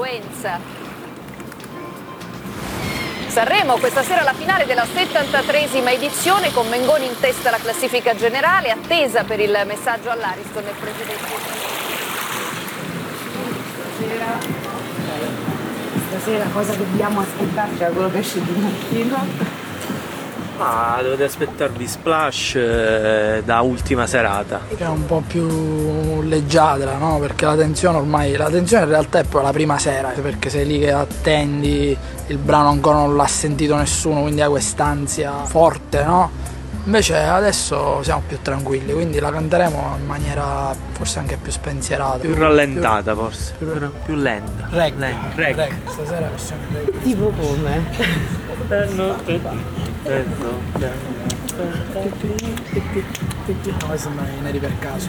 affluenza. Sanremo, questa sera la finale della 73esima edizione con Mengoni in testa alla classifica generale, attesa per il messaggio all'Ariston del Presidente. Stasera, stasera cosa dobbiamo aspettarci a quello che esce di mattino? Ma dovete aspettarvi Splash eh, da ultima serata. È un po' più leggiadra, no? Perché la tensione ormai, la tensione in realtà è poi la prima sera, perché sei lì che attendi, il brano ancora non l'ha sentito nessuno, quindi hai quest'ansia forte, no? Invece adesso siamo più tranquilli, quindi la canteremo in maniera forse anche più spensierata. Più rallentata forse, più, più lenta. Reg, Reg. Stasera possiamo. Tipo come? No, sembra i neri per caso.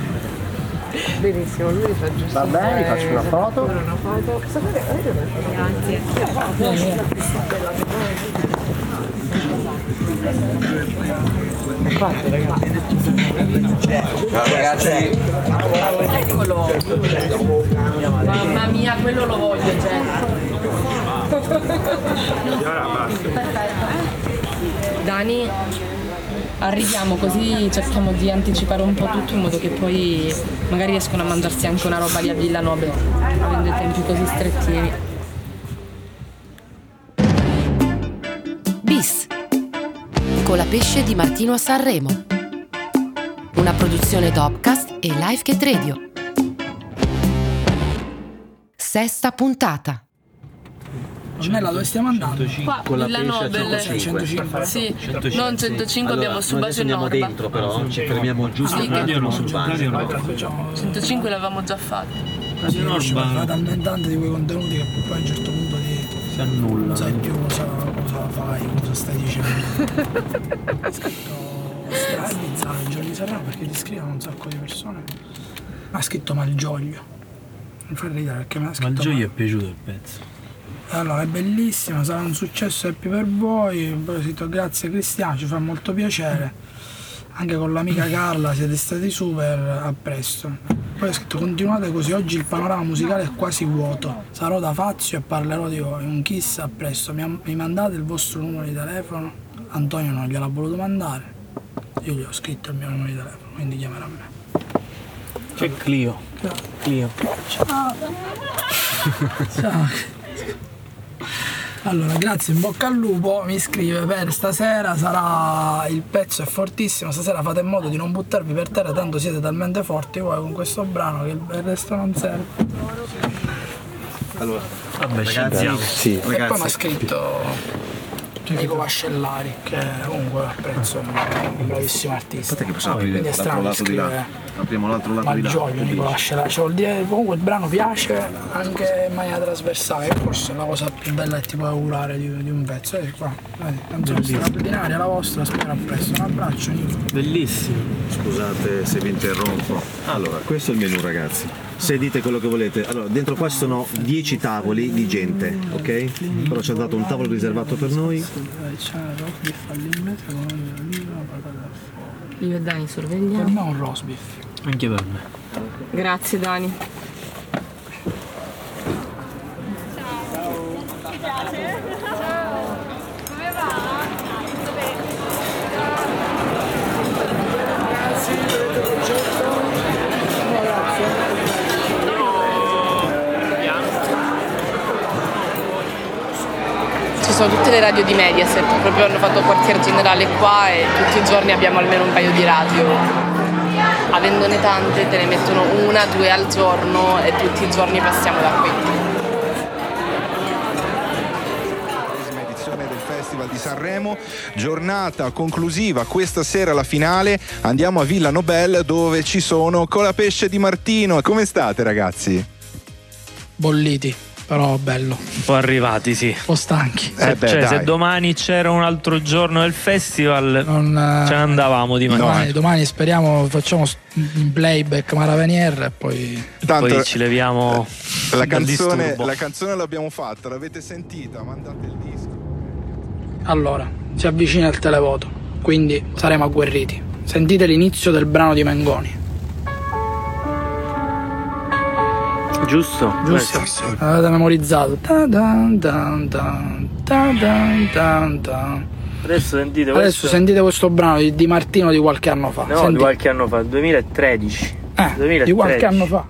Benissimo, lui fa giusto. Va bene, faccio una foto. Una foto. Sapete, avete una foto? Ciao ragazzi. Mamma mia, quello lo voglio, cioè. Dani, arriviamo così cerchiamo di anticipare un po' tutto in modo che poi magari riescono a mangiarsi anche una roba lì a Villa Nobile, avendo i tempi così strettini. Bis con la pesce di Martino a Sanremo. Una produzione Topcast e Lifecat Radio. Sesta puntata. Ornella, dove stiamo andando? Qua, Villa Nobile. 105. Sì, non 105 abbiamo noi subato adesso in Norba. dentro però, ci fermiamo giusto Sì, che- radio non sul bagno. 105 l'avevamo già fatto. Sì, Norba. talmente tante di quei contenuti che poi a un certo punto ti Si annulla. non sai più cosa, cosa fai, cosa stai dicendo. Ha scritto strani di Sanremo perché ti scrivono un sacco di persone. Ha scritto Malgioglio. Mi fa ridere perché mi ha Ma scritto il gioio è piaciuto il pezzo. Allora, è bellissima, sarà un successo happy per voi. Scritto grazie Cristiano, ci fa molto piacere. Anche con l'amica Carla siete stati super, a presto. Poi ho scritto continuate così, oggi il panorama musicale è quasi vuoto. Sarò da Fazio e parlerò di voi. Un kiss a presto. Mi, mi mandate il vostro numero di telefono? Antonio non gliel'ha voluto mandare. Io gli ho scritto il mio numero di telefono, quindi chiamerà me. C'è Clio. Clio. Ciao. Allora, grazie, in bocca al lupo, mi scrive per stasera sarà il pezzo è fortissimo, stasera fate in modo di non buttarvi per terra, tanto siete talmente forti voi con questo brano che il resto non serve. Allora, Vabbè, ragazzi, andiamo. sì, E poi mi ha scritto Enrico Vascellari, che comunque apprezzo, è un bravissimo artista. aspetta che possiamo Quindi aprire è l'altro strano lato di là. scrivere Apriamo l'altro lato di là. Malgioglio Nicola Vascellari, cioè vuol dire comunque il brano piace anche in maniera trasversale, forse è la cosa più bella che ti può augurare di, di un pezzo. E qua, vedi, canzone straordinaria la vostra, spero a presto. Un abbraccio Nico. Bellissimo. Scusate se vi interrompo. Allora, questo è il menù ragazzi. Se dite quello che volete. Allora, dentro qua ci sono 10 tavoli di gente, ok? Però ci ha dato un tavolo riservato per noi. Io e Dani Per sorvegliamo. me è un roast beef. Anche per me. Grazie Dani. Sono tutte le radio di Mediaset, proprio hanno fatto quartier generale qua e tutti i giorni abbiamo almeno un paio di radio. Avendone tante te ne mettono una, due al giorno e tutti i giorni passiamo da qui. edizione del Festival di Sanremo, giornata conclusiva, questa sera la finale, andiamo a Villa Nobel dove ci sono Colapesce di Martino. Come state ragazzi? Bolliti, però bello. Un po' arrivati, sì. Un po' stanchi. Eh beh, cioè, se domani c'era un altro giorno del festival, Non, eh, ce ne andavamo di mattina. domani, domani speriamo facciamo in playback Maravenier e poi Tanto Poi ci leviamo la canzone, la canzone l'abbiamo fatta, l'avete sentita, mandate il disco. Allora, si avvicina il televoto, quindi saremo agguerriti. Sentite l'inizio del brano di Mengoni. Giusto? Giusto? Beh, L'avete memorizzato. Dan dan dan. Adesso sentite Adesso questo. sentite questo brano di, di Martino di qualche anno fa. No, Senti- di qualche anno fa, 2013. eh, 2013. di qualche anno fa.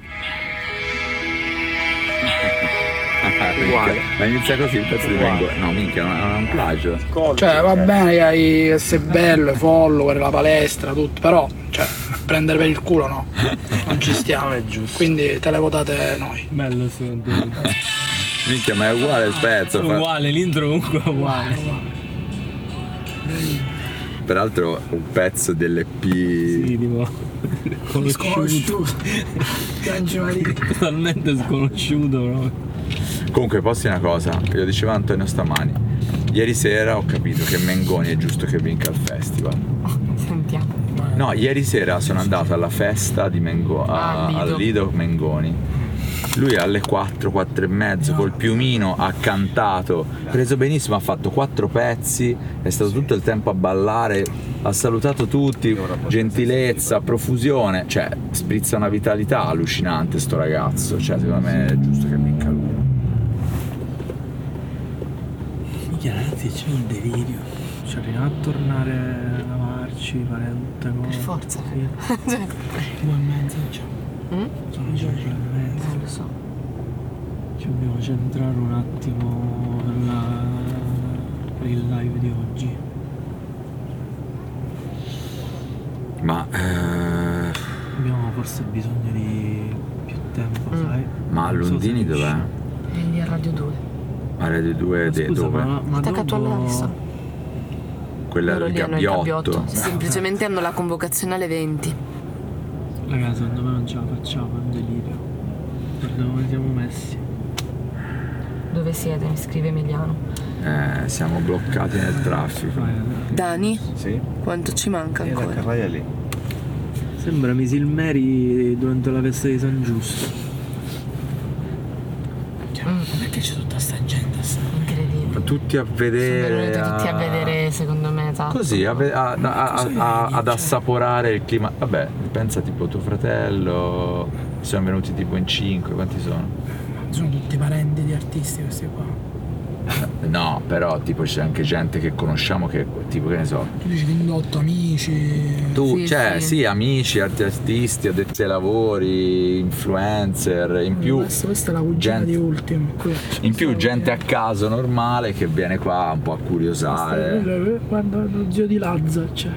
Uguale. Ma inizia così il pezzo di Mengo. No, minchia, non è un plagio. Cioè, va bene che, hai, che sei bello, i follower, la palestra, tutto, però, cioè, prendere per il culo no, non ci stiamo. Non è giusto. Quindi te le votate noi. Bello secondo Minchia, ma è uguale il pezzo. fa- Uguale, l'intro comunque è uguale. Peraltro un pezzo dell'EP. Sì, tipo. Conosciuto. Sconosciuto. Maria. Totalmente sconosciuto proprio. Comunque, posti una cosa, lo diceva Antonio stamani. Ieri sera ho capito che Mengoni è giusto che vinca il festival. Sentiamo. No, ieri sera sono andato alla festa di Mengo- a- Ah, Lido. al Lido Mengoni. Lui alle 4, 4 e mezzo col piumino ha cantato, preso benissimo, ha fatto quattro pezzi, è stato tutto il tempo a ballare, ha salutato tutti, gentilezza, profusione, cioè sprizza una vitalità allucinante sto ragazzo, cioè secondo me è giusto che vinca lui. Minchia ragazzi c'è un delirio. Cioè arriviamo a tornare a lavarci, fare tutte cose. Per forza. Sì. Cioè, Due e mezzo, cioè. mm? Sono già tre e mezzo. Non lo so. Ci dobbiamo centrare un attimo per, la- per il live di oggi. Ma, eh, Abbiamo forse bisogno di più tempo, Mm. sai? ma a Non so Londini dov'è? È lì a Radio 2. A Radio 2 de- Scusa, dove? ma, ma Attaccato dopo... all'Ariston. Quella Loro del lì hanno il gabbiotto. gabbiotto. Semplicemente hanno la convocazione alle 20. Raga, secondo me non ce la facciamo, è un delirio. Guarda come siamo messi. Dove siete? Mi scrive Emiliano. Eh, siamo bloccati nel traffico. Dani, Sì? quanto ci manca E la ancora? carraia lì. Sembra Misilmeri durante la festa di San Giusto. Perché c'è tutta sta gente? sta- Incredibile. Tutti a Sono vedere. venuti tutti a vedere, secondo me, esatto. Così, a ve- a- a- a- a- ad assaporare il clima. Vabbè, pensa tipo tuo fratello. Siamo venuti tipo in cinque, quanti sono? Sono tutti parenti di artisti questi qua. No, però tipo c'è anche gente che conosciamo che tipo che ne so. Tu dici l'indotto, amici. Tu, Sì, cioè, sì. sì, amici, arti- artisti, addetti ai lavori, influencer, in più. Questa, questa è la cugina gente- di Ultimo. Qui. In più gente a caso normale che viene qua un po' a curiosare. Guarda lo zio di Lazza, cioè.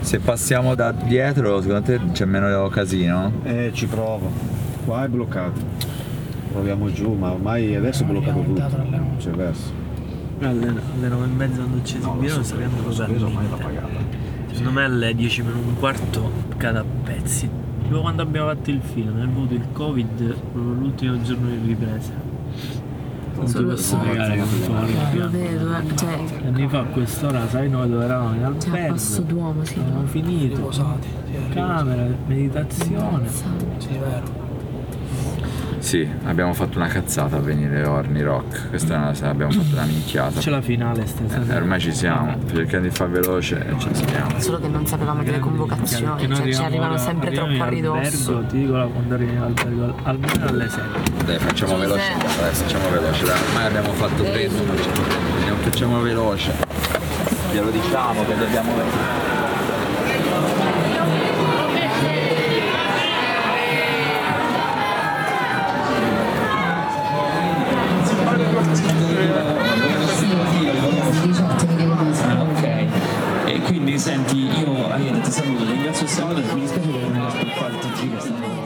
Se passiamo da dietro, secondo te c'è meno casino? Eh, ci provo. Qua è bloccato. Proviamo giù, ma ormai adesso è bloccato tutto. Non c'è verso. Alle, alle 9 e mezza quando ci esibirono sappiamo cosa Secondo me alle 10 meno un quarto cade a pezzi. Tipo quando abbiamo fatto il film, nel avuto il covid, proprio l'ultimo giorno di ripresa. Non ti posso spiegare che vedo, eh. Cioè, Anni fa a quest'ora, sai noi dove eravamo? In cioè albergo. Passo Duomo, sì. Abbiamo finito. Riposati. Sì, Camera, meditazione. Sì, è vero. Sì, abbiamo fatto una cazzata a venire a Orni Rock. Questa è una, abbiamo fatto una minchiata. C'è la finale Eh, stasera. ormai ci siamo, cerchiamo di far veloce e ci siamo. Solo che non sapevamo delle convocazioni, cioè ci arrivano sempre troppo a ridosso. albergo, Ti dico la- quando arrivi in albergo, almeno alle 7. Dai, facciamo veloce. Dai, facciamo veloce, dai, ormai abbiamo fatto presto, facciamo, andiamo- facciamo veloce. Glielo diciamo che dobbiamo. Senti, io Ariete ti saluto, ti ringrazio Salvatore, mi dispiace che non riesco a fare il TG che stanno...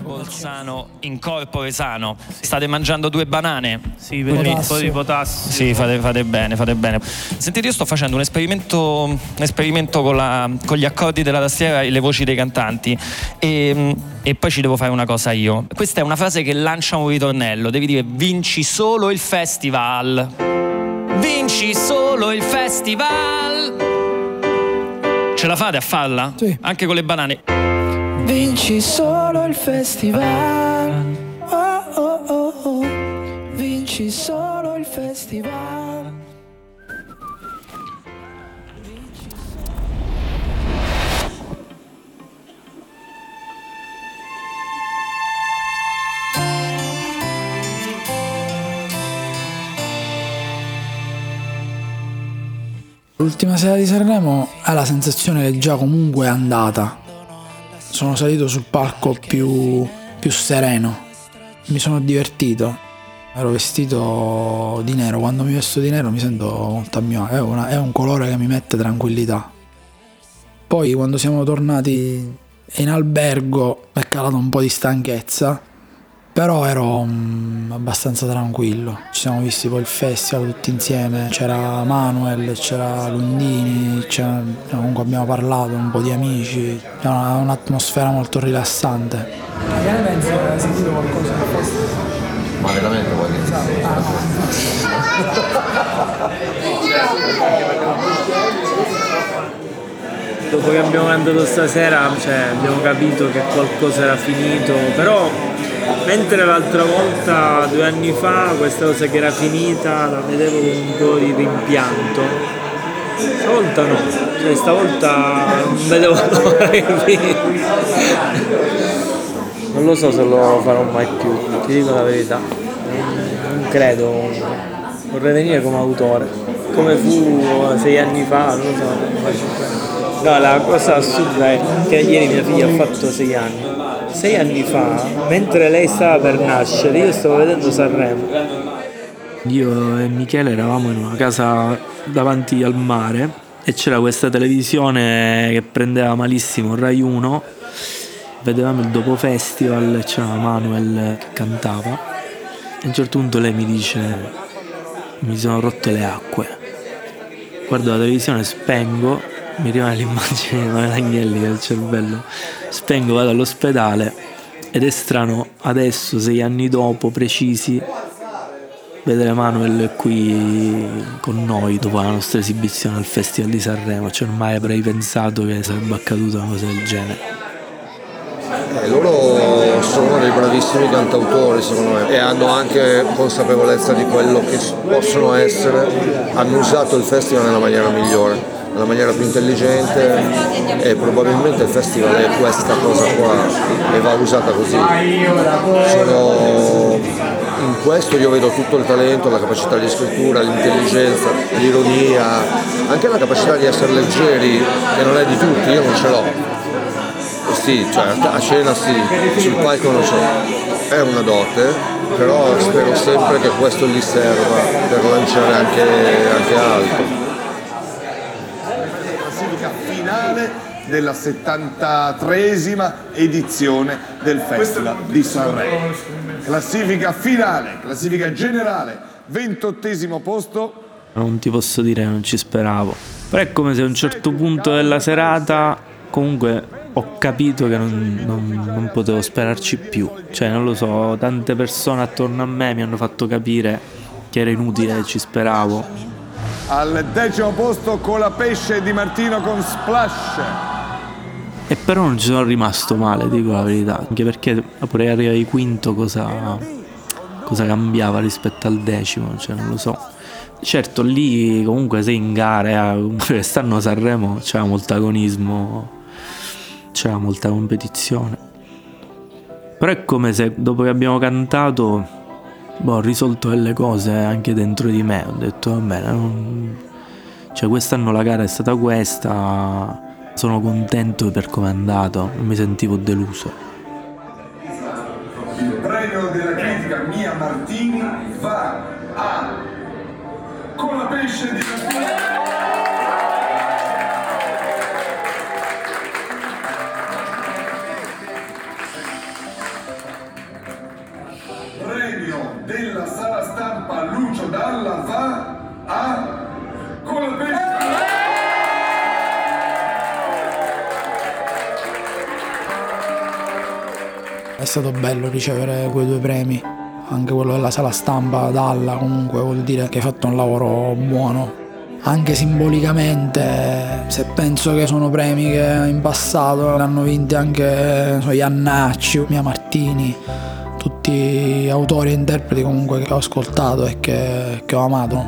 Bolzano in corpore sano. State mangiando due banane? Sì, per un po' di potassio. Sì, fate, fate bene, fate bene. Sentite, io sto facendo un esperimento, un esperimento con, la- con gli accordi della tastiera e le voci dei cantanti. E, e poi ci devo fare una cosa io. Questa è una frase che lancia un ritornello. Devi dire vinci solo il festival. Vinci solo il festival. Ce la fate a farla? Sì. Anche con le banane. Vinci solo il festival. L'ultima sera di Sanremo ha la sensazione che già comunque è andata. Sono salito sul palco più, più sereno, mi sono divertito. Ero vestito di nero, quando mi vesto di nero mi sento molto a mio agio, è, è un colore che mi mette tranquillità. Poi quando siamo tornati in albergo è calato un po' di stanchezza, però ero mm, abbastanza tranquillo. Ci siamo visti poi il festival tutti insieme, c'era Manuel, c'era Lundini, c'era- comunque abbiamo parlato, un po' di amici, era una- un'atmosfera molto rilassante. Che ne pensi? Hai sentito qualcosa del festival? Ma veramente vuoi Dopo che abbiamo cantato stasera cioè, abbiamo capito che qualcosa era finito, però mentre l'altra volta, due anni fa, questa cosa che era finita la vedevo con un po' di rimpianto. Stavolta no, cioè stavolta non vedevo l'ora che. Non lo so se lo farò mai più, ti dico la verità. Non credo, vorrei venire come autore, come fu sei anni fa, non lo so. No, la cosa assurda è che ieri mia figlia ha fatto sei anni. Sei anni fa, mentre lei stava per nascere, io stavo vedendo Sanremo. Io e Michele eravamo in una casa davanti al mare e c'era questa televisione che prendeva malissimo Rai 1. Vedevamo il dopo festival e c'era Manuel che cantava. A un certo punto lei mi dice: Mi sono rotto le acque. Guardo la televisione, spengo, mi rimane l'immagine di Manuel Agnelli nel cervello. Spengo, vado all'ospedale ed è strano adesso, sei anni dopo, precisi, vedere Manuel qui con noi dopo la nostra esibizione al Festival di Sanremo. Cioè, mai avrei pensato che sarebbe accaduta una cosa del genere. Eh, loro sono dei bravissimi cantautori secondo me e hanno anche consapevolezza di quello che possono essere, hanno usato il festival nella maniera migliore, nella maniera più intelligente e probabilmente il festival è questa cosa qua e va usata così. Sono- in questo io vedo tutto il talento, la capacità di scrittura, l'intelligenza, l'ironia, anche la capacità di essere leggeri, che non è di tutti, io non ce l'ho. Sì, cioè a cena sì, sul palco non so. È una dote, però spero sempre che questo gli serva per lanciare anche, anche altro. classifica finale della 73esima edizione del Festival di Sanremo. Classifica finale, classifica generale, 28esimo posto. Non ti posso dire che non ci speravo. Però è come se a un certo punto della serata comunque ho capito che non, non- non potevo sperarci più. Cioè, non lo so, tante persone attorno a me mi hanno fatto capire che era inutile che ci speravo. Al decimo posto con la pesce di Martino con Splash. E però non ci sono rimasto male, dico la verità. Anche perché pure arrivare quinto cosa, cosa cambiava rispetto al decimo, cioè non lo so. Certo, lì comunque sei in gara, eh, quest'anno Sanremo c'era molto agonismo, c'era molta competizione. Però è come se dopo che abbiamo cantato boh, ho risolto delle cose anche dentro di me. Ho detto va bene, non- cioè quest'anno la gara è stata questa, sono contento per come è andato, non mi sentivo deluso. Il premio della critica Mia Martini va a con la pesce di Premio della sala stampa Lucio Dalla va a stato bello ricevere quei due premi, anche quello della sala stampa Dalla comunque vuol dire che hai fatto un lavoro buono. Anche simbolicamente, se penso che sono premi che in passato l'hanno vinti anche so, Iannacci, Mia Martini, tutti autori e interpreti comunque che ho ascoltato e che, che ho amato.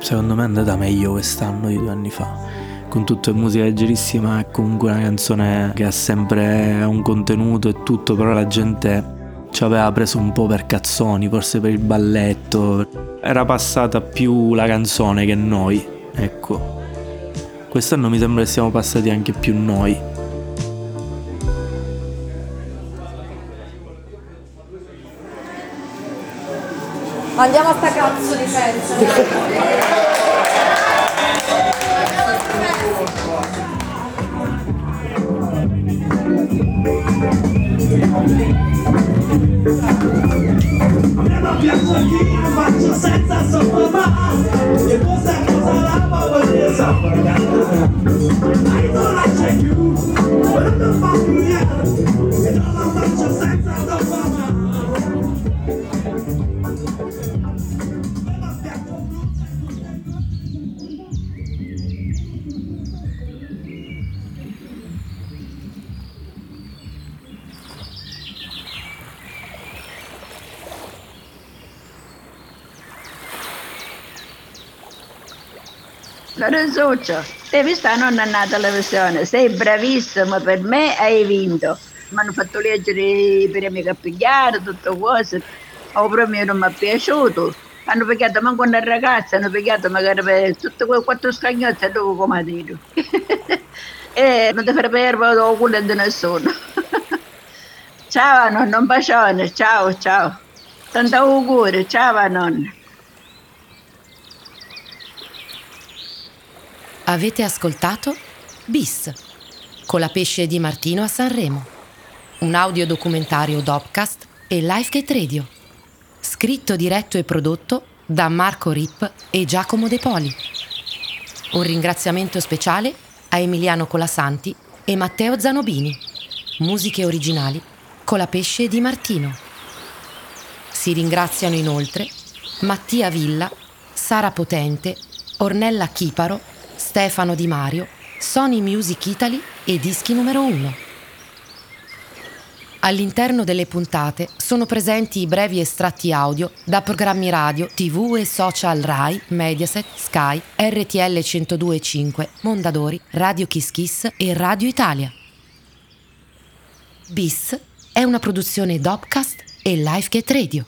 Secondo me è andata meglio quest'anno di due anni fa. Con tutta musica leggerissima è comunque una canzone che ha sempre un contenuto e tutto, però la gente ci aveva preso un po' per cazzoni, forse per il balletto. Era passata più la canzone che noi, ecco. Quest'anno mi sembra che siamo passati anche più noi. Andiamo a sta cazzo di senso. Lorenzuccio, te hai visto la nonna è nata alla televisione, sei bravissimo, per me hai vinto. Mi hanno fatto leggere i premi che ha pigliato, tutte cose. O premio non mi è piaciuto. Hanno picchiato manco una ragazza, hanno picchiato magari per tutte quelle quattro scagnozze dove come dire. e non ti fare perdere il culo di nessuno. ciao nonna, un bacione, ciao ciao. Tanti auguri, ciao nonna. Avete ascoltato Bis con la pesce di Martino a Sanremo, un audiodocumentario Dopcast e Lifegate Radio, scritto, diretto e prodotto da Marco Rip e Giacomo De Poli. Un ringraziamento speciale a Emiliano Colasanti e Matteo Zanobini, musiche originali con la pesce di Martino. Si ringraziano inoltre Mattia Villa, Sara Potente, Ornella Chiparo, Stefano Di Mario, Sony Music Italy e Dischi numero 1. All'interno delle puntate sono presenti i brevi estratti audio da programmi radio, tv e social Rai, Mediaset, Sky, RTL 102.5, Mondadori, Radio Kiss Kiss e Radio Italia. Bis è una produzione Dopcast e Lifegate Radio.